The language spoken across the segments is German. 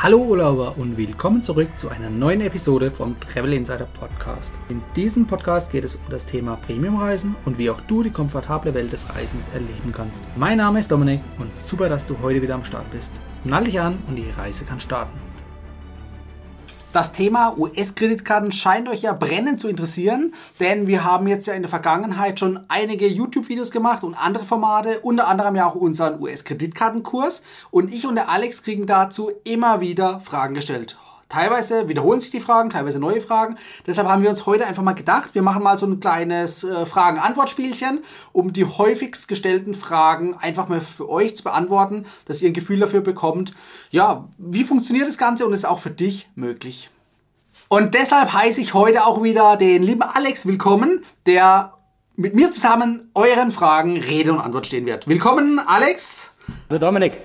Hallo Urlauber und willkommen zurück zu einer neuen Episode vom Travel Insider Podcast. In diesem Podcast geht es um das Thema Premiumreisen und wie auch du die komfortable Welt des Reisens erleben kannst. Mein Name ist Dominik und super, dass du heute wieder am Start bist. Nall dich an und die Reise kann starten. Das Thema US-Kreditkarten scheint euch ja brennend zu interessieren, denn wir haben jetzt ja in der Vergangenheit schon einige YouTube-Videos gemacht und andere Formate, unter anderem ja auch unseren US-Kreditkartenkurs. Und ich und der Alex kriegen dazu immer wieder Fragen gestellt. Teilweise wiederholen sich die Fragen, teilweise neue Fragen. Deshalb haben wir uns heute einfach mal gedacht, wir machen mal so ein kleines äh, Fragen-Antwort-Spielchen, um die häufigst gestellten Fragen einfach mal für euch zu beantworten, dass ihr ein Gefühl dafür bekommt, ja, wie funktioniert das Ganze und ist auch für dich möglich. Und deshalb heiße ich heute auch wieder den lieben Alex willkommen, der mit mir zusammen euren Fragen Rede und Antwort stehen wird. Willkommen, Alex. Hallo Dominik.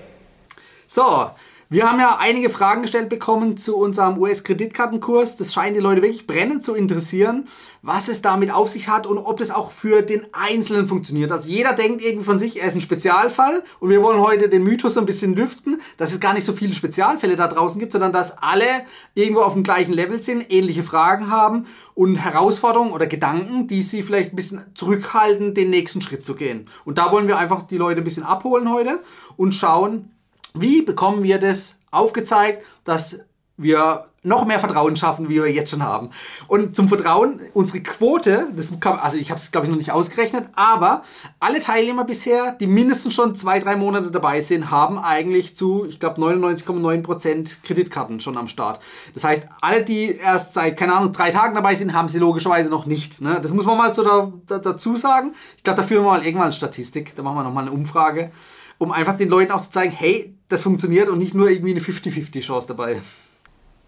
So, wir haben ja einige Fragen gestellt bekommen zu unserem US-Kreditkartenkurs. Das scheint die Leute wirklich brennend zu interessieren, was es damit auf sich hat und ob es auch für den Einzelnen funktioniert. Also jeder denkt irgendwie von sich, er ist ein Spezialfall und wir wollen heute den Mythos so ein bisschen lüften, dass es gar nicht so viele Spezialfälle da draußen gibt, sondern dass alle irgendwo auf dem gleichen Level sind, ähnliche Fragen haben und Herausforderungen oder Gedanken, die sie vielleicht ein bisschen zurückhalten, den nächsten Schritt zu gehen. Und da wollen wir einfach die Leute ein bisschen abholen heute und schauen, wie bekommen wir das aufgezeigt, dass wir noch mehr Vertrauen schaffen, wie wir jetzt schon haben. Und zum Vertrauen, unsere Quote, das kann, also ich habe es glaube ich noch nicht ausgerechnet, aber alle Teilnehmer bisher, die mindestens schon zwei, drei Monate dabei sind, haben eigentlich zu, ich glaube 99,9% Kreditkarten schon am Start. Das heißt, alle, die erst seit, keine Ahnung, drei Tagen dabei sind, haben sie logischerweise noch nicht. Ne? Das muss man mal so da, da, dazu sagen. Ich glaube, da führen wir mal irgendwann eine Statistik, da machen wir nochmal eine Umfrage um einfach den Leuten auch zu zeigen, hey, das funktioniert und nicht nur irgendwie eine 50-50 Chance dabei.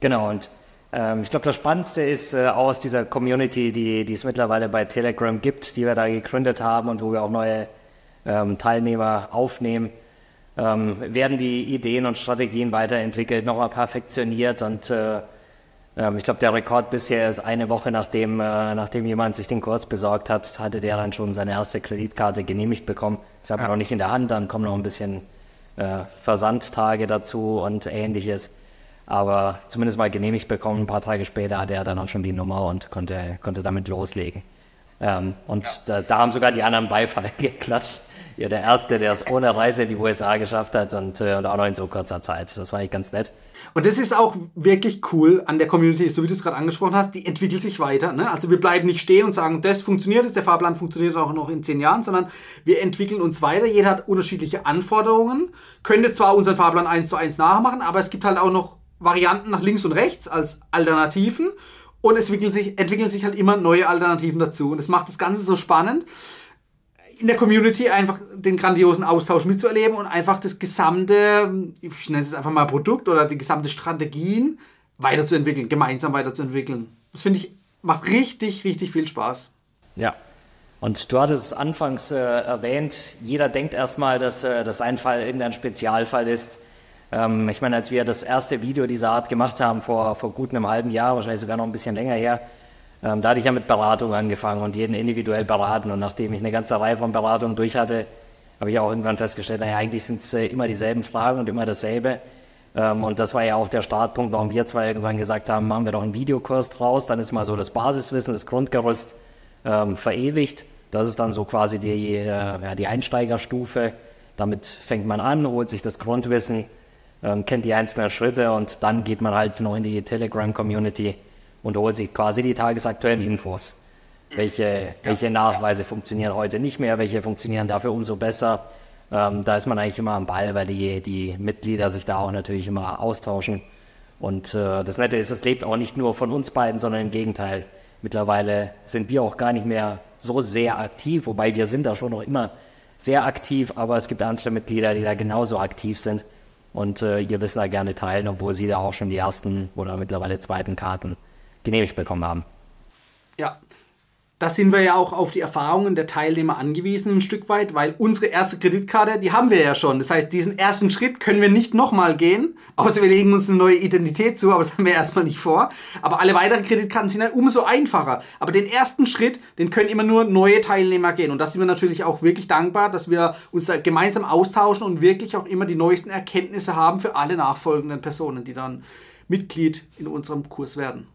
Genau, und ähm, ich glaube, das Spannendste ist äh, aus dieser Community, die, die es mittlerweile bei Telegram gibt, die wir da gegründet haben und wo wir auch neue ähm, Teilnehmer aufnehmen, ähm, werden die Ideen und Strategien weiterentwickelt, nochmal perfektioniert und äh, ähm, ich glaube, der Rekord bisher ist eine Woche nachdem, äh, nachdem jemand sich den Kurs besorgt hat, hatte der dann schon seine erste Kreditkarte genehmigt bekommen. Das hat man ja. noch nicht in der Hand, dann kommen noch ein bisschen äh, Versandtage dazu und ähnliches. Aber zumindest mal genehmigt bekommen. Ein paar Tage später hatte er dann auch schon die Nummer und konnte, konnte damit loslegen. Ähm, und ja. da, da, haben sogar die anderen Beifall geklatscht ja der Erste, der es ohne Reise in die USA geschafft hat und, äh, und auch noch in so kurzer Zeit. Das war eigentlich ganz nett. Und das ist auch wirklich cool an der Community, so wie du es gerade angesprochen hast, die entwickelt sich weiter. Ne? Also wir bleiben nicht stehen und sagen, das funktioniert, der Fahrplan funktioniert auch noch in zehn Jahren, sondern wir entwickeln uns weiter. Jeder hat unterschiedliche Anforderungen, könnte zwar unseren Fahrplan eins zu eins nachmachen, aber es gibt halt auch noch Varianten nach links und rechts als Alternativen und es entwickeln sich, entwickeln sich halt immer neue Alternativen dazu. Und das macht das Ganze so spannend in der Community einfach den grandiosen Austausch mitzuerleben und einfach das gesamte, ich nenne es einfach mal Produkt oder die gesamte Strategien weiterzuentwickeln, gemeinsam weiterzuentwickeln. Das finde ich, macht richtig, richtig viel Spaß. Ja. Und du hattest es anfangs äh, erwähnt, jeder denkt erstmal, dass äh, das ein Fall irgendein Spezialfall ist. Ähm, ich meine, als wir das erste Video dieser Art gemacht haben, vor, vor gut einem halben Jahr, wahrscheinlich sogar noch ein bisschen länger her, ähm, da hatte ich ja mit Beratung angefangen und jeden individuell beraten. Und nachdem ich eine ganze Reihe von Beratungen durch hatte, habe ich auch irgendwann festgestellt, naja, eigentlich sind es äh, immer dieselben Fragen und immer dasselbe. Ähm, und das war ja auch der Startpunkt, warum wir zwei irgendwann gesagt haben, machen wir doch einen Videokurs draus, dann ist mal so das Basiswissen, das Grundgerüst ähm, verewigt. Das ist dann so quasi die, äh, ja, die Einsteigerstufe. Damit fängt man an, holt sich das Grundwissen, ähm, kennt die einzelnen Schritte und dann geht man halt noch in die Telegram-Community und holt sich quasi die tagesaktuellen Infos. Welche, welche Nachweise funktionieren heute nicht mehr, welche funktionieren dafür umso besser. Ähm, da ist man eigentlich immer am Ball, weil die, die Mitglieder sich da auch natürlich immer austauschen. Und äh, das Nette ist, es lebt auch nicht nur von uns beiden, sondern im Gegenteil. Mittlerweile sind wir auch gar nicht mehr so sehr aktiv, wobei wir sind da schon noch immer sehr aktiv, aber es gibt andere Mitglieder, die da genauso aktiv sind und äh, ihr Wissen da gerne teilen, obwohl sie da auch schon die ersten oder mittlerweile zweiten Karten genehmigt bekommen haben. Ja. da sind wir ja auch auf die Erfahrungen der Teilnehmer angewiesen, ein Stück weit, weil unsere erste Kreditkarte, die haben wir ja schon. Das heißt, diesen ersten Schritt können wir nicht nochmal gehen, außer wir legen uns eine neue Identität zu, aber das haben wir erstmal nicht vor. Aber alle weiteren Kreditkarten sind ja umso einfacher. Aber den ersten Schritt, den können immer nur neue Teilnehmer gehen. Und da sind wir natürlich auch wirklich dankbar, dass wir uns da gemeinsam austauschen und wirklich auch immer die neuesten Erkenntnisse haben für alle nachfolgenden Personen, die dann Mitglied in unserem Kurs werden.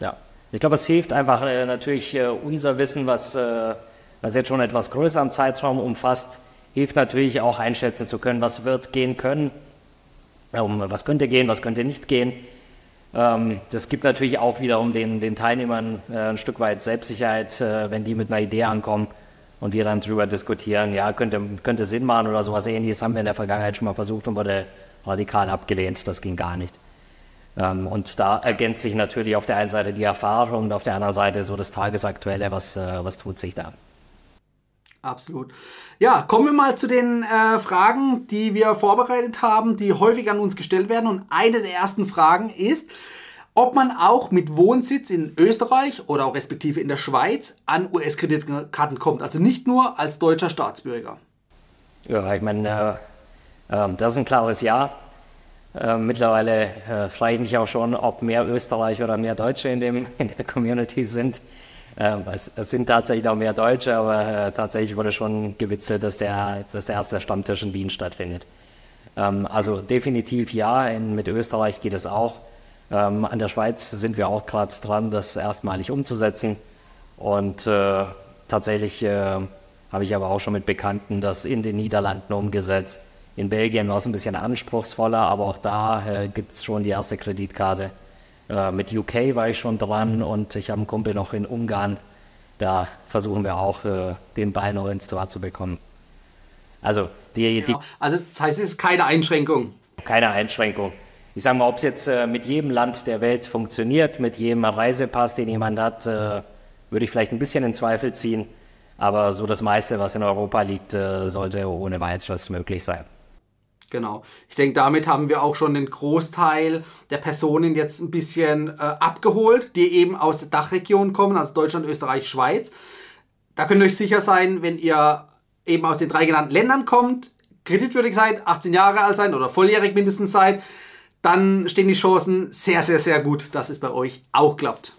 Ja, ich glaube, es hilft einfach äh, natürlich äh, unser Wissen, was, äh, was jetzt schon etwas größeren Zeitraum umfasst, hilft natürlich auch einschätzen zu können, was wird gehen können, um, was könnte gehen, was könnte nicht gehen. Ähm, das gibt natürlich auch wiederum den, den Teilnehmern äh, ein Stück weit Selbstsicherheit, äh, wenn die mit einer Idee ankommen und wir dann darüber diskutieren, ja, könnte, könnte Sinn machen oder sowas ähnliches haben wir in der Vergangenheit schon mal versucht und wurde radikal abgelehnt, das ging gar nicht. Ähm, und da ergänzt sich natürlich auf der einen Seite die Erfahrung und auf der anderen Seite so das Tagesaktuelle, was, äh, was tut sich da. Absolut. Ja, kommen wir mal zu den äh, Fragen, die wir vorbereitet haben, die häufig an uns gestellt werden. Und eine der ersten Fragen ist, ob man auch mit Wohnsitz in Österreich oder auch respektive in der Schweiz an US-Kreditkarten kommt. Also nicht nur als deutscher Staatsbürger. Ja, ich meine, äh, äh, das ist ein klares Ja. Äh, mittlerweile äh, frage ich mich auch schon, ob mehr Österreicher oder mehr Deutsche in, dem, in der Community sind. Äh, es, es, sind tatsächlich auch mehr Deutsche, aber äh, tatsächlich wurde schon gewitzelt, dass der, dass der erste Stammtisch in Wien stattfindet. Ähm, also definitiv ja, in, mit Österreich geht es auch. Ähm, an der Schweiz sind wir auch gerade dran, das erstmalig umzusetzen. Und äh, tatsächlich äh, habe ich aber auch schon mit Bekannten das in den Niederlanden umgesetzt in Belgien war es ein bisschen anspruchsvoller, aber auch da äh, gibt es schon die erste Kreditkarte. Äh, mit UK war ich schon dran und ich habe einen Kumpel noch in Ungarn. Da versuchen wir auch, äh, den Ball noch ins Tor zu bekommen. Also, die, die, also das heißt, es ist keine Einschränkung. Keine Einschränkung. Ich sage mal, ob es jetzt äh, mit jedem Land der Welt funktioniert, mit jedem Reisepass, den jemand hat, äh, würde ich vielleicht ein bisschen in Zweifel ziehen. Aber so das meiste, was in Europa liegt, äh, sollte ohne weiteres möglich sein. Genau. Ich denke, damit haben wir auch schon den Großteil der Personen jetzt ein bisschen äh, abgeholt, die eben aus der Dachregion kommen, also Deutschland, Österreich, Schweiz. Da könnt ihr euch sicher sein, wenn ihr eben aus den drei genannten Ländern kommt, kreditwürdig seid, 18 Jahre alt seid oder volljährig mindestens seid, dann stehen die Chancen sehr, sehr, sehr gut, dass es bei euch auch klappt.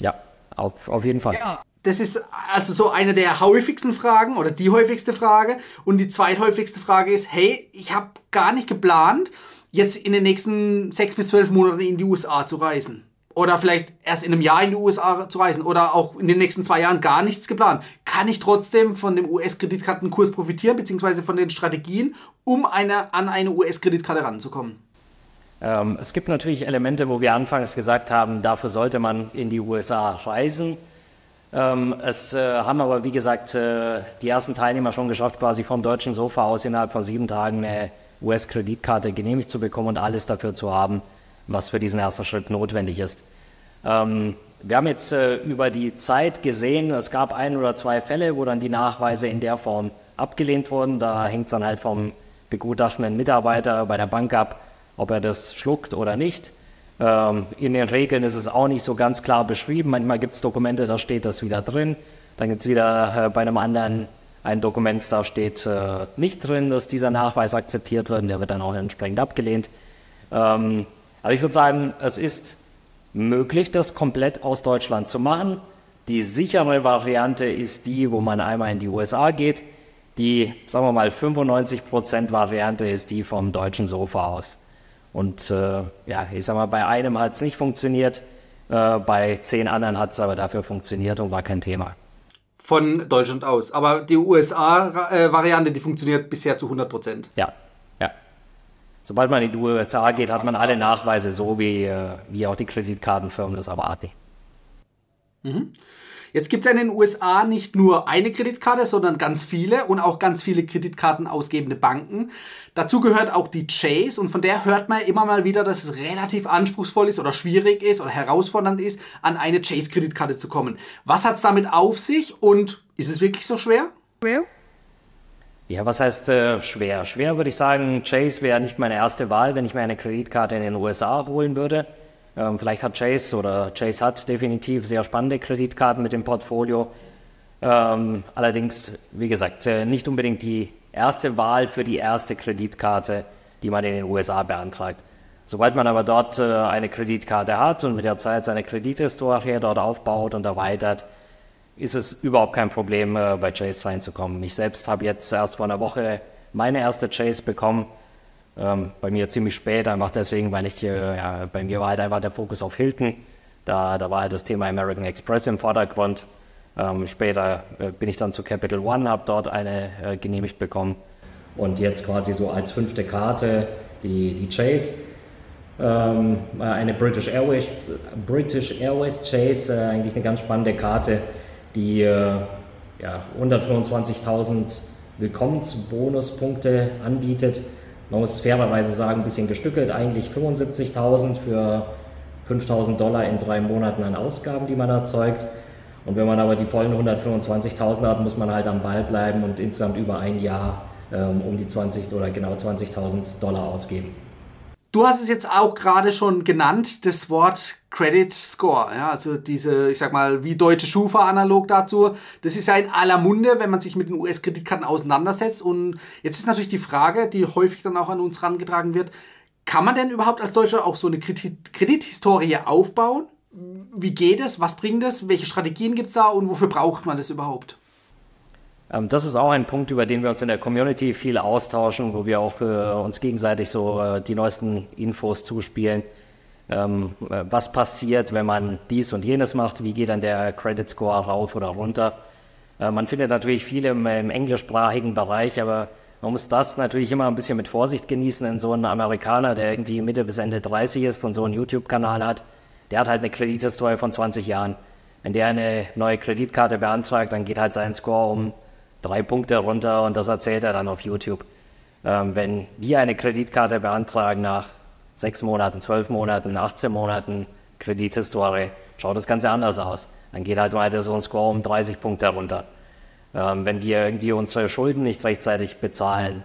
Ja, auf, auf jeden Fall. Ja. Das ist also so eine der häufigsten Fragen oder die häufigste Frage. Und die zweithäufigste Frage ist, hey, ich habe gar nicht geplant, jetzt in den nächsten sechs bis zwölf Monaten in die USA zu reisen. Oder vielleicht erst in einem Jahr in die USA zu reisen oder auch in den nächsten zwei Jahren gar nichts geplant. Kann ich trotzdem von dem US-Kreditkartenkurs profitieren, beziehungsweise von den Strategien, um eine, an eine US-Kreditkarte ranzukommen? Ähm, es gibt natürlich Elemente, wo wir anfangs gesagt haben, dafür sollte man in die USA reisen. Ähm, es äh, haben aber, wie gesagt, äh, die ersten Teilnehmer schon geschafft, quasi vom deutschen Sofa aus innerhalb von sieben Tagen eine US-Kreditkarte genehmigt zu bekommen und alles dafür zu haben, was für diesen ersten Schritt notwendig ist. Ähm, wir haben jetzt äh, über die Zeit gesehen, es gab ein oder zwei Fälle, wo dann die Nachweise in der Form abgelehnt wurden. Da hängt es dann halt vom begutachtenden Mitarbeiter bei der Bank ab, ob er das schluckt oder nicht. Ähm, in den Regeln ist es auch nicht so ganz klar beschrieben. Manchmal gibt es Dokumente, da steht das wieder drin. Dann gibt es wieder äh, bei einem anderen ein Dokument, da steht äh, nicht drin, dass dieser Nachweis akzeptiert wird und der wird dann auch entsprechend abgelehnt. Ähm, also ich würde sagen, es ist möglich, das komplett aus Deutschland zu machen. Die sichere Variante ist die, wo man einmal in die USA geht. Die, sagen wir mal, 95% Variante ist die vom deutschen Sofa aus. Und äh, ja, ich sag mal, bei einem hat es nicht funktioniert, äh, bei zehn anderen hat es aber dafür funktioniert und war kein Thema. Von Deutschland aus. Aber die USA-Variante, die funktioniert bisher zu 100 Prozent. Ja, ja. Sobald man in die USA geht, hat man alle Nachweise so, wie, äh, wie auch die Kreditkartenfirmen das erwarten. Mhm. Jetzt gibt es ja in den USA nicht nur eine Kreditkarte, sondern ganz viele und auch ganz viele Kreditkarten ausgebende Banken. Dazu gehört auch die Chase und von der hört man immer mal wieder, dass es relativ anspruchsvoll ist oder schwierig ist oder herausfordernd ist, an eine Chase-Kreditkarte zu kommen. Was hat es damit auf sich und ist es wirklich so schwer? Schwer? Ja, was heißt äh, schwer? Schwer würde ich sagen, Chase wäre nicht meine erste Wahl, wenn ich mir eine Kreditkarte in den USA holen würde. Ähm, vielleicht hat Chase oder Chase hat definitiv sehr spannende Kreditkarten mit dem Portfolio. Ähm, allerdings, wie gesagt, äh, nicht unbedingt die erste Wahl für die erste Kreditkarte, die man in den USA beantragt. Sobald man aber dort äh, eine Kreditkarte hat und mit der Zeit seine Kredithistorie dort aufbaut und erweitert, ist es überhaupt kein Problem, äh, bei Chase reinzukommen. Ich selbst habe jetzt erst vor einer Woche meine erste Chase bekommen. Ähm, bei mir ziemlich spät, einfach deswegen, weil ich, äh, ja, bei mir war halt einfach der Fokus auf Hilton. Da, da war halt das Thema American Express im Vordergrund. Ähm, später äh, bin ich dann zu Capital One, habe dort eine äh, genehmigt bekommen. Und jetzt quasi so als fünfte Karte die, die Chase. Ähm, eine British Airways, British Airways Chase, äh, eigentlich eine ganz spannende Karte, die äh, ja, 125.000 Willkommensbonuspunkte anbietet. Man muss fairerweise sagen, ein bisschen gestückelt, eigentlich 75.000 für 5.000 Dollar in drei Monaten an Ausgaben, die man erzeugt. Und wenn man aber die vollen 125.000 hat, muss man halt am Ball bleiben und insgesamt über ein Jahr ähm, um die 20 oder genau 20.000 Dollar ausgeben. Du hast es jetzt auch gerade schon genannt, das Wort Credit Score. Ja, also diese, ich sag mal, wie deutsche Schufa analog dazu. Das ist ja in aller Munde, wenn man sich mit den US-Kreditkarten auseinandersetzt. Und jetzt ist natürlich die Frage, die häufig dann auch an uns herangetragen wird, kann man denn überhaupt als Deutscher auch so eine Kredit Kredithistorie aufbauen? Wie geht es? Was bringt es? Welche Strategien gibt es da und wofür braucht man das überhaupt? Ähm, das ist auch ein Punkt, über den wir uns in der Community viel austauschen, wo wir auch äh, uns gegenseitig so äh, die neuesten Infos zuspielen. Ähm, äh, was passiert, wenn man dies und jenes macht? Wie geht dann der Credit Score rauf oder runter? Äh, man findet natürlich viel im, im, englischsprachigen Bereich, aber man muss das natürlich immer ein bisschen mit Vorsicht genießen. Denn so ein Amerikaner, der irgendwie Mitte bis Ende 30 ist und so einen YouTube-Kanal hat, der hat halt eine Kredithistorie von 20 Jahren. Wenn der eine neue Kreditkarte beantragt, dann geht halt sein Score um drei Punkte runter und das erzählt er dann auf YouTube. Ähm, wenn wir eine Kreditkarte beantragen nach sechs Monaten, zwölf Monaten, 18 Monaten Kredithistorie, schaut das Ganze anders aus. Dann geht halt weiter so ein Score um 30 Punkte runter. Ähm, wenn wir irgendwie unsere Schulden nicht rechtzeitig bezahlen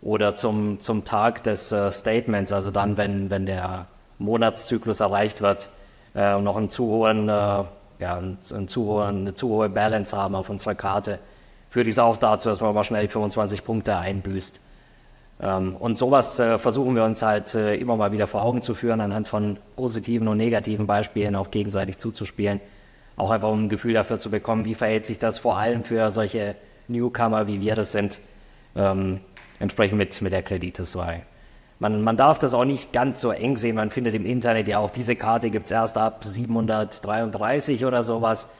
oder zum, zum Tag des äh, Statements, also dann, wenn, wenn der Monatszyklus erreicht wird äh, noch einen zu hohen, äh, ja, einen, einen zu hohen, eine zu hohe Balance haben auf unserer Karte, führt dies auch dazu, dass man mal schnell 25 Punkte einbüßt. Ähm, und sowas äh, versuchen wir uns halt äh, immer mal wieder vor Augen zu führen, anhand von positiven und negativen Beispielen auch gegenseitig zuzuspielen. Auch einfach um ein Gefühl dafür zu bekommen, wie verhält sich das vor allem für solche Newcomer, wie wir das sind, ähm, entsprechend mit, mit der Kredithistorie. Man, man darf das auch nicht ganz so eng sehen. Man findet im Internet ja auch, diese Karte gibt es erst ab 733 oder sowas.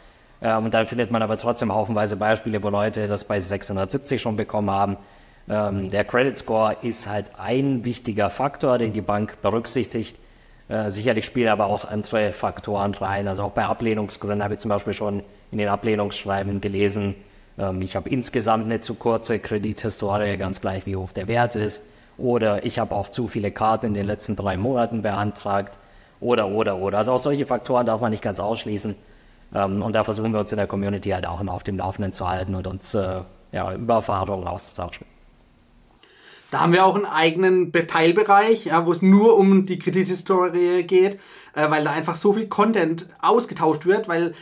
Ähm, und dann findet man aber trotzdem haufenweise Beispiele, wo Leute das bei 670 schon bekommen haben. Ähm, der Credit Score ist halt ein wichtiger Faktor, den die Bank berücksichtigt. Äh, sicherlich spielen aber auch andere Faktoren rein. Also auch bei Ablehnungsgründen habe ich zum Beispiel schon in den Ablehnungsschreiben gelesen, ähm, ich habe insgesamt eine zu kurze Kredithistorie, ganz gleich wie hoch der Wert ist. Oder ich habe auch zu viele Karten in den letzten drei Monaten beantragt. Oder, oder, oder. Also auch solche Faktoren darf man nicht ganz ausschließen. Ähm, und da versuchen wir uns in der Community halt auch immer auf dem Laufenden zu halten und uns äh, ja, über Erfahrungen auszutauschen. Da haben wir auch einen eigenen Teilbereich, ja, wo es nur um die Kredithistorie geht, äh, weil da einfach so viel Content ausgetauscht wird, weil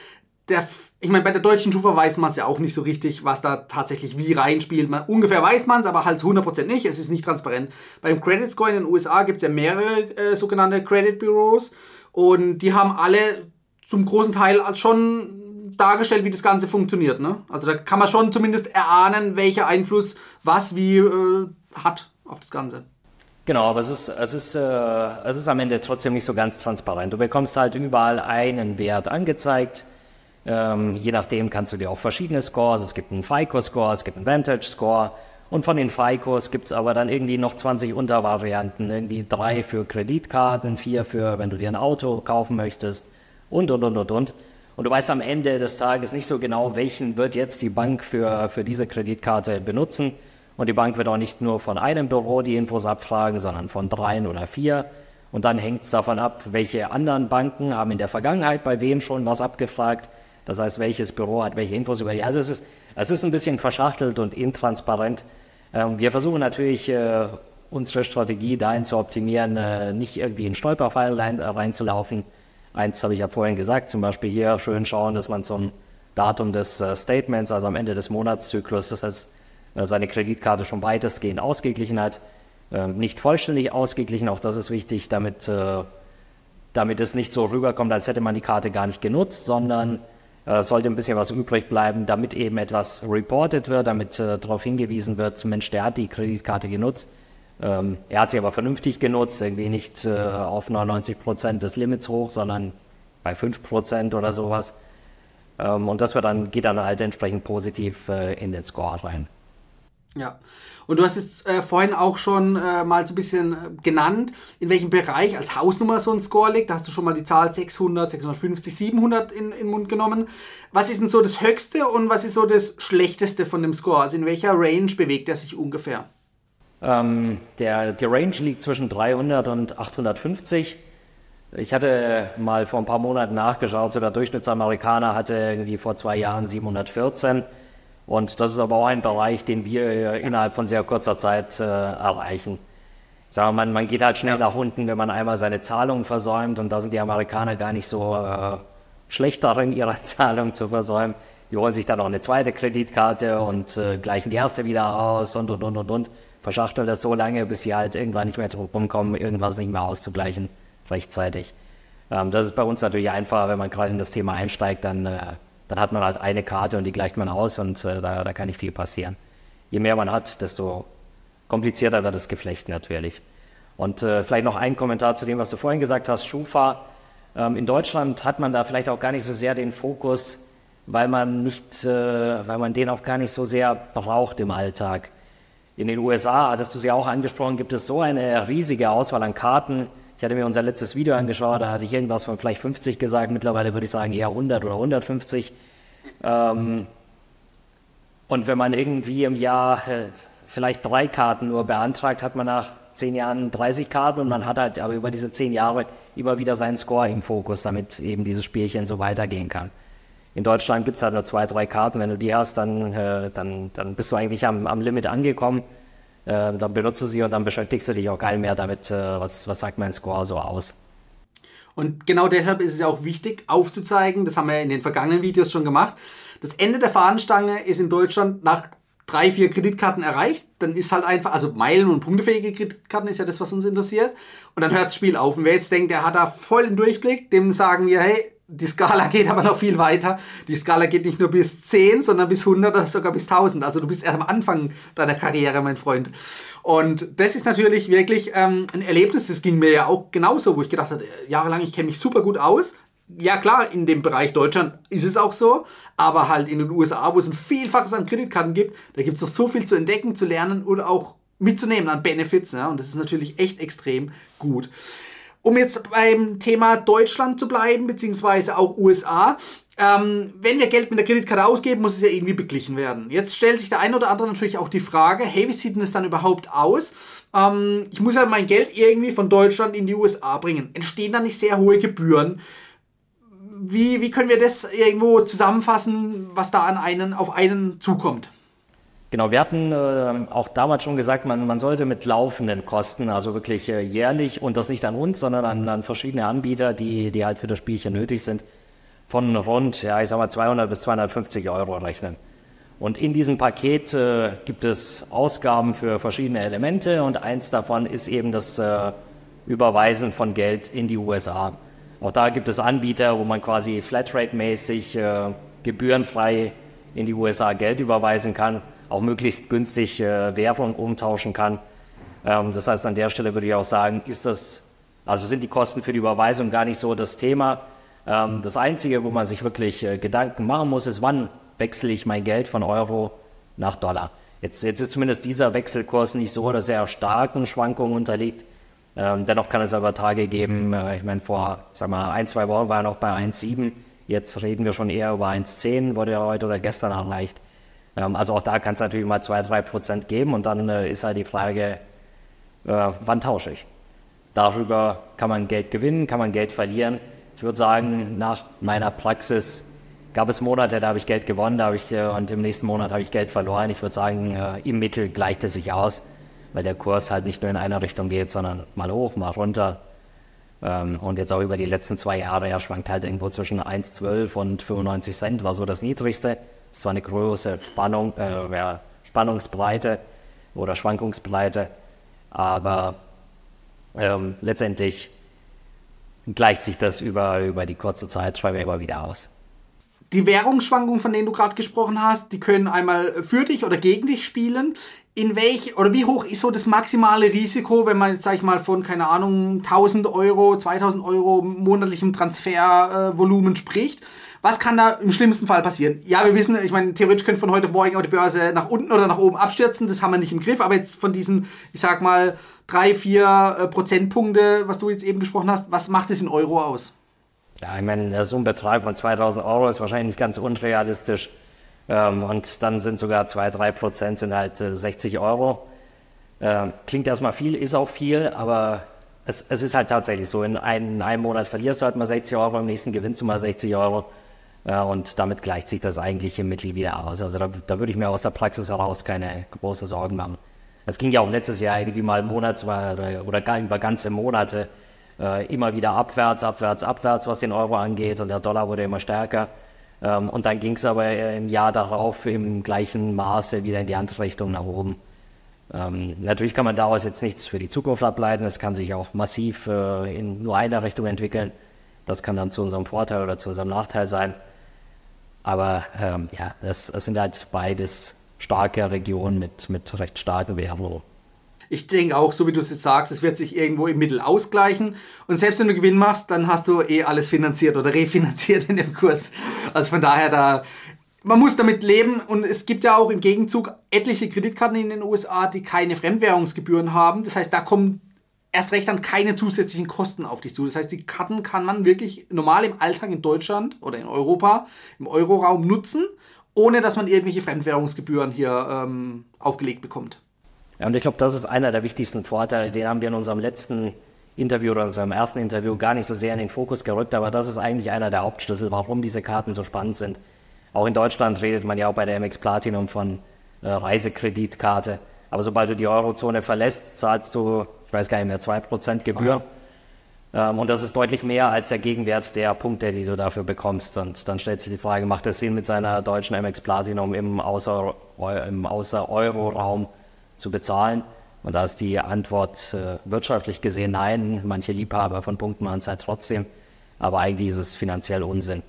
der, ich meine, bei der deutschen Schufa weiß man es ja auch nicht so richtig, was da tatsächlich wie reinspielt. Man, ungefähr weiß man es, aber halt 100% nicht. Es ist nicht transparent. Beim Credit Score in den USA gibt es ja mehrere äh, sogenannte Credit Bureaus und die haben alle zum großen Teil schon dargestellt, wie das Ganze funktioniert. Ne? Also da kann man schon zumindest erahnen, welcher Einfluss was wie äh, hat auf das Ganze. Genau, aber es ist, es, ist, äh, es ist am Ende trotzdem nicht so ganz transparent. Du bekommst halt überall einen Wert angezeigt. Ähm, je nachdem kannst du dir auch verschiedene Scores, es gibt einen FICO-Score, es gibt einen Vantage-Score und von den FICOs gibt es aber dann irgendwie noch 20 Untervarianten, irgendwie drei für Kreditkarten, vier für, wenn du dir ein Auto kaufen möchtest und, und, und, und, und. Und du weißt am Ende des Tages nicht so genau, welchen wird jetzt die Bank für, für diese Kreditkarte benutzen. Und die Bank wird auch nicht nur von einem Büro die Infos abfragen, sondern von dreien oder vier. Und dann hängt es davon ab, welche anderen Banken haben in der Vergangenheit bei wem schon was abgefragt. Das heißt, welches Büro hat welche Infos über die. Also es ist, es ist ein bisschen verschachtelt und intransparent. Ähm, wir versuchen natürlich, äh, unsere Strategie dahin zu optimieren, äh, nicht irgendwie in Stolperfallen rein, reinzulaufen. Eins habe ich ja vorhin gesagt, zum Beispiel hier schön schauen, dass man ein Datum des äh, Statements, also am Ende des Monatszyklus, das heißt, äh, seine Kreditkarte schon weitestgehend ausgeglichen hat. Äh, nicht vollständig ausgeglichen, auch das ist wichtig, damit, äh, damit es nicht so rüberkommt, als hätte man die Karte gar nicht genutzt, sondern äh, sollte ein bisschen was übrig bleiben, damit eben etwas reported wird, damit darauf hingewiesen wird, Mensch, der hat die Kreditkarte genutzt. Ähm, er hat sie aber vernünftig genutzt, irgendwie nicht äh, auf 99 Prozent des Limits hoch, sondern bei 5 Prozent oder sowas. Ähm, und das wird dann, geht dann halt entsprechend positiv äh, in den Score rein. Ja, und du hast es äh, vorhin auch schon äh, mal so ein bisschen äh, genannt, in welchem Bereich als Hausnummer so ein Score liegt. Da hast du schon mal die Zahl 600, 650, 700 in, in den Mund genommen. Was ist denn so das Höchste und was ist so das Schlechteste von dem Score? Also in welcher Range bewegt er sich ungefähr? Ähm, der, die Range liegt zwischen 300 und 850. Ich hatte mal vor ein paar Monaten nachgeschaut, so der Durchschnittsamerikaner hatte irgendwie vor zwei Jahren 714. Und das ist aber auch ein Bereich, den wir innerhalb von sehr kurzer Zeit äh, erreichen. Ich sage mal, man, geht halt schnell nach unten, wenn man einmal seine Zahlungen versäumt. Und da sind die Amerikaner gar nicht so äh, schlecht darin, ihre Zahlungen zu versäumen. Die holen sich dann noch eine zweite Kreditkarte und äh, gleichen die erste wieder aus und, und, und, und, und. Verschachteln das so lange, bis sie halt irgendwann nicht mehr drum kommen, irgendwas nicht mehr auszugleichen rechtzeitig. Ähm, das ist bei uns natürlich einfacher, wenn man gerade in das Thema einsteigt, dann äh, dann hat man halt eine Karte und die gleicht man aus und äh, da, da kann nicht viel passieren. Je mehr man hat, desto komplizierter wird das Geflecht natürlich. Und äh, vielleicht noch ein Kommentar zu dem, was du vorhin gesagt hast, Schufa. Ähm, in Deutschland hat man da vielleicht auch gar nicht so sehr den Fokus, weil man nicht, äh, weil man den auch gar nicht so sehr braucht im Alltag. In den USA, hattest du sie auch angesprochen, gibt es so eine riesige Auswahl an Karten. Ich hatte mir unser letztes Video angeschaut, da hatte ich irgendwas von vielleicht 50 gesagt. Mittlerweile würde ich sagen eher 100 oder 150. Ähm, und wenn man irgendwie im Jahr äh, vielleicht drei Karten nur beantragt, hat man nach zehn Jahren 30 Karten und man hat halt aber über diese zehn Jahre immer wieder seinen Score im Fokus, damit eben dieses Spielchen so weitergehen kann. In Deutschland gibt es halt nur zwei, drei Karten. Wenn du die hast, dann, äh, dann, dann bist du eigentlich am, am Limit angekommen. Äh, dann benutzt du sie und dann beschäftigst du dich auch gar nicht mehr damit, äh, was, was sagt mein Score so aus. Und genau deshalb ist es ja auch wichtig, aufzuzeigen, das haben wir in den vergangenen Videos schon gemacht, das Ende der Fahnenstange ist in Deutschland nach drei, vier Kreditkarten erreicht. Dann ist halt einfach, also Meilen- und punktefähige Kreditkarten ist ja das, was uns interessiert. Und dann hört das Spiel auf. Und wer jetzt denkt, der hat da voll den Durchblick, dem sagen wir, hey, die Skala geht aber noch viel weiter. Die Skala geht nicht nur bis 10, sondern bis 100 oder sogar bis 1000. Also du bist erst am Anfang deiner Karriere, mein Freund. Und das ist natürlich wirklich ähm, ein Erlebnis, das ging mir ja auch genauso, wo ich gedacht habe, jahrelang, ich kenne mich super gut aus. Ja klar, in dem Bereich Deutschland ist es auch so, aber halt in den USA, wo es ein Vielfaches an Kreditkarten gibt, da gibt es noch so viel zu entdecken, zu lernen und auch mitzunehmen an Benefits. Ja? Und das ist natürlich echt extrem gut. Um jetzt beim Thema Deutschland zu bleiben, beziehungsweise auch USA, ähm, wenn wir Geld mit der Kreditkarte ausgeben, muss es ja irgendwie beglichen werden. Jetzt stellt sich der eine oder andere natürlich auch die Frage, hey, wie sieht denn das dann überhaupt aus? Ähm, ich muss ja mein Geld irgendwie von Deutschland in die USA bringen. Entstehen da nicht sehr hohe Gebühren? Wie, wie können wir das irgendwo zusammenfassen, was da an einen, auf einen zukommt? Genau, wir hatten äh, auch damals schon gesagt, man, man sollte mit laufenden Kosten, also wirklich äh, jährlich, und das nicht an uns, sondern an, an verschiedene Anbieter, die, die halt für das Spielchen nötig sind, von rund, ja, ich sag mal 200 bis 250 Euro rechnen. Und in diesem Paket äh, gibt es Ausgaben für verschiedene Elemente und eins davon ist eben das äh, Überweisen von Geld in die USA. Auch da gibt es Anbieter, wo man quasi Flatrate-mäßig äh, gebührenfrei in die USA Geld überweisen kann auch möglichst günstig äh, Währung umtauschen kann. Ähm, das heißt, an der Stelle würde ich auch sagen, ist das, also sind die Kosten für die Überweisung gar nicht so das Thema. Ähm, das Einzige, wo man sich wirklich äh, Gedanken machen muss, ist, wann wechsle ich mein Geld von Euro nach Dollar. Jetzt, jetzt ist zumindest dieser Wechselkurs nicht so, dass er starken Schwankungen unterliegt. Ähm, dennoch kann es aber Tage geben, äh, ich meine, vor sag mal, ein, zwei Wochen war er noch bei 1,7. Jetzt reden wir schon eher über 1,10, wurde ja heute oder gestern erreicht. Ähm, also auch da kann es natürlich mal zwei, drei Prozent geben und dann äh, ist halt die Frage, äh, wann tausche ich? Darüber kann man Geld gewinnen, kann man Geld verlieren. Ich würde sagen, nach meiner Praxis gab es Monate, da habe ich Geld gewonnen, da habe ich äh, und im nächsten Monat habe ich Geld verloren. Ich würde sagen, äh, im Mittel gleicht es sich aus. weil der Kurs halt nicht nur in eine Richtung geht, sondern mal hoch, mal runter. Ähm, und jetzt auch über die letzten zwei Jahre, er schwankt halt irgendwo zwischen 1,12 und 95 Cent, war so das niedrigste. Das war eine große Spannung, äh, Spannungsbreite oder Schwankungsbreite, aber ähm, letztendlich gleicht sich das über, über die kurze Zeit immer wieder aus. Die Währungsschwankungen, von denen du gerade gesprochen hast, die können einmal für dich oder gegen dich spielen. In welch oder wie hoch ist so das maximale Risiko, wenn man jetzt, sag ich mal, von, keine Ahnung, 1000 Euro, 2000 Euro monatlichem Transfervolumen äh, spricht? Was kann da im schlimmsten Fall passieren? Ja, wir wissen, ich meine, theoretisch könnte von heute auf morgen auch die Börse nach unten oder nach oben abstürzen. Das haben wir nicht im Griff. Aber jetzt von diesen, ich sag mal, drei, vier äh, Prozentpunkte, was du jetzt eben gesprochen hast, was macht es in Euro aus? Ja, ich meine, so ein Betrag von 2000 Euro ist wahrscheinlich nicht ganz unrealistisch. Ähm, und dann sind sogar 2, 3 Prozent sind halt äh, 60 Euro. Ähm, klingt erstmal viel, ist auch viel, aber es, es ist halt tatsächlich so. In, ein, in einem Monat verlierst du halt mal 60 Euro, im nächsten gewinnst du mal 60 Euro. Ja, und damit gleicht sich das eigentlich im Mittel wieder aus. Also da, da würde ich mir aus der Praxis heraus keine große Sorgen machen. Es ging ja auch letztes Jahr irgendwie mal monatsweise oder gar über ganze Monate äh, immer wieder abwärts, abwärts, abwärts, was den Euro angeht und der Dollar wurde immer stärker. Ähm, und dann ging es aber im Jahr darauf im gleichen Maße wieder in die andere Richtung nach oben. Ähm, natürlich kann man daraus jetzt nichts für die Zukunft ableiten. Es kann sich auch massiv äh, in nur eine Richtung entwickeln. Das kann dann zu unserem Vorteil oder zu unserem Nachteil sein. Aber ähm, ja, es, sind halt beides starke Regionen mit, mit recht starken Währungen. Ich denke auch, so wie du es jetzt sagst, es wird sich irgendwo im Mittel ausgleichen. Und selbst wenn du Gewinn machst, dann hast du eh alles finanziert oder refinanziert in dem Kurs. Also von daher, da, man muss damit leben. Und es gibt ja auch im Gegenzug etliche Kreditkarten in den USA, die keine Fremdwährungsgebühren haben. Das heißt, da kommen erst recht dann keine zusätzlichen Kosten auf dich zu. Das heißt, die Karten kann man wirklich normal im Alltag in Deutschland oder in Europa, im Euroraum nutzen, ohne dass man irgendwelche Fremdwährungsgebühren hier ähm, aufgelegt bekommt. Ja, und ich glaube, das ist einer der wichtigsten Vorteile. Den haben wir in unserem letzten Interview oder unserem ersten Interview gar nicht so sehr in den Fokus gerückt, aber das ist eigentlich einer der Hauptschlüssel, warum diese Karten so spannend sind. Auch in Deutschland redet man ja auch bei der MX Platinum von äh, Reisekreditkarte. Aber sobald du die Eurozone verlässt, zahlst du ich weiß gar nicht mehr, 2% Gebühr. Ähm, und das ist deutlich mehr als der Gegenwert der Punkte, die du dafür bekommst. Und dann stellt sich die Frage, macht es Sinn, mit seiner deutschen MX Platinum im Außer-Euro-Raum Außer zu bezahlen? Und da ist die Antwort äh, wirtschaftlich gesehen nein. Manche Liebhaber von Punkten machen es halt trotzdem. Aber eigentlich ist es finanziell Unsinn.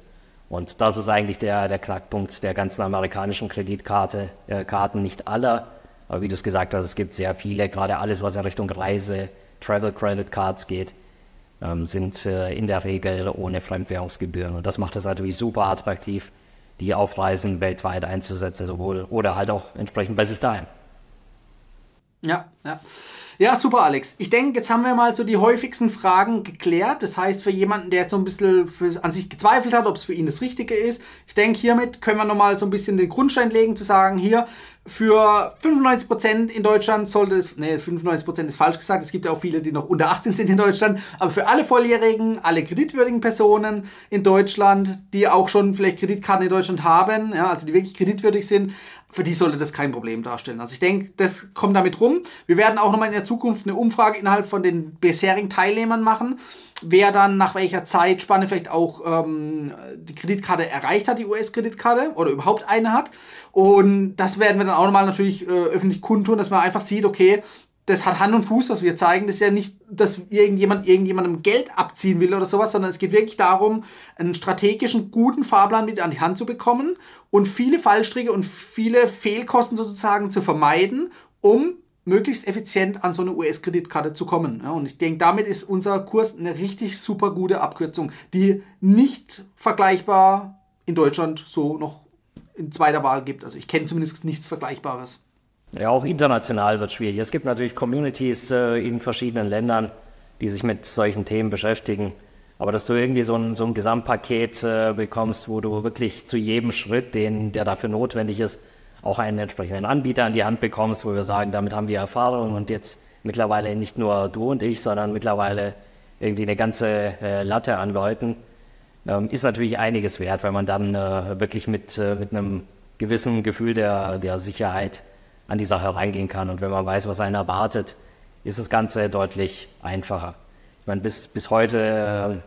Und das ist eigentlich der, der Knackpunkt der ganzen amerikanischen Kreditkarte, äh, Karten, nicht aller, aber wie du es gesagt hast, es gibt sehr viele, gerade alles, was in Richtung Reise, Travel Credit Cards geht, ähm, sind äh, in der Regel ohne Fremdwährungsgebühren. Und das macht es natürlich super attraktiv, die auf Reisen weltweit einzusetzen, sowohl oder halt auch entsprechend bei sich daheim. Ja, ja. Ja, super, Alex. Ich denke, jetzt haben wir mal so die häufigsten Fragen geklärt. Das heißt, für jemanden, der jetzt so ein bisschen für, an sich gezweifelt hat, ob es für ihn das Richtige ist, ich denke, hiermit können wir nochmal so ein bisschen den Grundstein legen, zu sagen, hier, für 95% in Deutschland sollte es, ne, 95% ist falsch gesagt, es gibt ja auch viele, die noch unter 18 sind in Deutschland, aber für alle Volljährigen, alle kreditwürdigen Personen in Deutschland, die auch schon vielleicht Kreditkarten in Deutschland haben, ja, also die wirklich kreditwürdig sind, für die sollte das kein Problem darstellen. Also ich denke, das kommt damit rum. Wir werden auch nochmal in der Zukunft eine Umfrage innerhalb von den bisherigen Teilnehmern machen, wer dann nach welcher Zeitspanne vielleicht auch ähm, die Kreditkarte erreicht hat, die US-Kreditkarte oder überhaupt eine hat. Und das werden wir dann auch nochmal natürlich äh, öffentlich kundtun, dass man einfach sieht, okay, das hat Hand und Fuß, was wir zeigen. Das ist ja nicht, dass irgendjemand irgendjemandem Geld abziehen will oder sowas, sondern es geht wirklich darum, einen strategischen, guten Fahrplan mit an die Hand zu bekommen und viele Fallstricke und viele Fehlkosten sozusagen zu vermeiden, um möglichst effizient an so eine US-Kreditkarte zu kommen. Ja, und ich denke, damit ist unser Kurs eine richtig super gute Abkürzung, die nicht vergleichbar in Deutschland so noch in zweiter Wahl gibt. Also ich kenne zumindest nichts Vergleichbares. Ja, auch international wird schwierig. Es gibt natürlich Communities äh, in verschiedenen Ländern, die sich mit solchen Themen beschäftigen. Aber dass du irgendwie so ein, so ein Gesamtpaket äh, bekommst, wo du wirklich zu jedem Schritt, den, der dafür notwendig ist, auch einen entsprechenden Anbieter an die Hand bekommst, wo wir sagen, damit haben wir Erfahrung und jetzt mittlerweile nicht nur du und ich, sondern mittlerweile irgendwie eine ganze äh, Latte an Leuten, ähm, ist natürlich einiges wert, weil man dann äh, wirklich mit, äh, mit einem gewissen Gefühl der, der Sicherheit an die Sache reingehen kann. Und wenn man weiß, was einen erwartet, ist das Ganze deutlich einfacher. Ich meine, bis, bis heute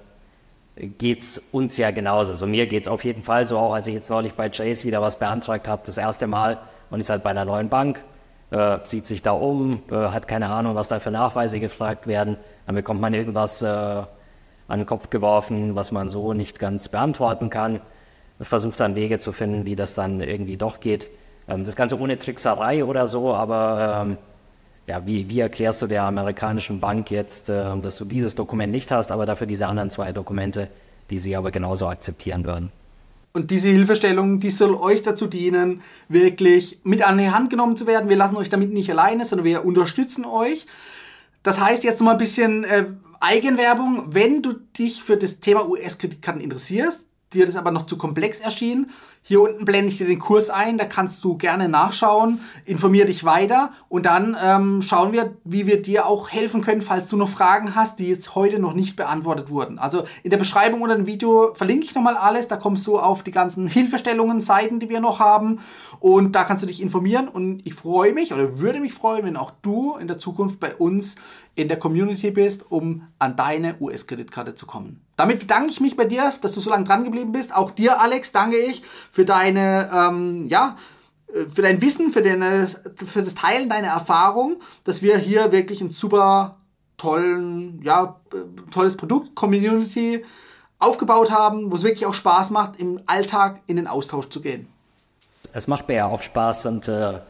äh, geht's uns ja genauso. Also mir geht's auf jeden Fall so, auch als ich jetzt neulich bei Chase wieder was beantragt habe, das erste Mal, man ist halt bei einer neuen Bank, äh, sieht sich da um, äh, hat keine Ahnung, was da für Nachweise gefragt werden, dann bekommt man irgendwas äh, an den Kopf geworfen, was man so nicht ganz beantworten kann, versucht dann Wege zu finden, wie das dann irgendwie doch geht. Ähm, das Ganze ohne Trickserei oder so, aber ähm, ja, wie, wie erklärst du der amerikanischen Bank jetzt, äh, dass du dieses Dokument nicht hast, aber dafür diese anderen zwei Dokumente, die sie aber genauso akzeptieren würden? Und diese Hilfestellung, die soll euch dazu dienen, wirklich mit an die Hand genommen zu werden. Wir lassen euch damit nicht alleine, sondern wir unterstützen euch. Das heißt jetzt noch mal ein bisschen äh, Eigenwerbung. Wenn du dich für das Thema US-Kreditkarten interessierst, dir das aber noch zu komplex erschien, hier unten blende ich dir den Kurs ein, da kannst du gerne nachschauen, informier dich weiter und dann ähm, schauen wir, wie wir dir auch helfen können, falls du noch Fragen hast, die jetzt heute noch nicht beantwortet wurden. Also in der Beschreibung unter dem Video verlinke ich nochmal alles, da kommst du auf die ganzen Hilfestellungen, Seiten, die wir noch haben und da kannst du dich informieren und ich freue mich oder würde mich freuen, wenn auch du in der Zukunft bei uns in der Community bist, um an deine US-Kreditkarte zu kommen. Damit bedanke ich mich bei dir, dass du so lange dran geblieben bist. Auch dir, Alex, danke ich für deine, ähm, ja, für dein Wissen, für, deine, für das Teilen deiner Erfahrung, dass wir hier wirklich ein super tollen, ja, tolles Produkt, Community aufgebaut haben, wo es wirklich auch Spaß macht, im Alltag in den Austausch zu gehen. Es macht mir ja auch Spaß und äh,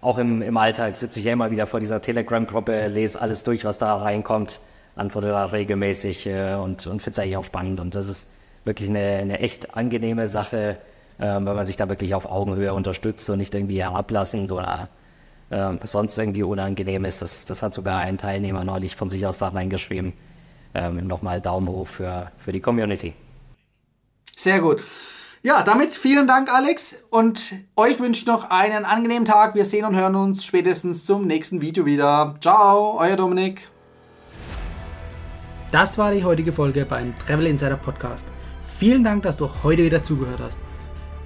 auch im, im Alltag sitze ich ja immer wieder vor dieser Telegram-Gruppe, lese alles durch, was da reinkommt, antworte da regelmäßig äh, und, und finde es eigentlich auch spannend. Und das ist wirklich eine, eine echt angenehme Sache, ähm, wenn man sich da wirklich auf Augenhöhe unterstützt und nicht irgendwie herablassend oder ähm, sonst irgendwie unangenehm ist. Das, das hat sogar ein Teilnehmer neulich von sich aus da reingeschrieben. Ähm, Nochmal Daumen hoch für, für die Community. Sehr gut. Ja, damit vielen Dank, Alex. Und euch wünsche ich noch einen angenehmen Tag. Wir sehen und hören uns spätestens zum nächsten Video wieder. Ciao, euer Dominik. Das war die heutige Folge beim Travel Insider Podcast. Vielen Dank, dass du heute wieder zugehört hast.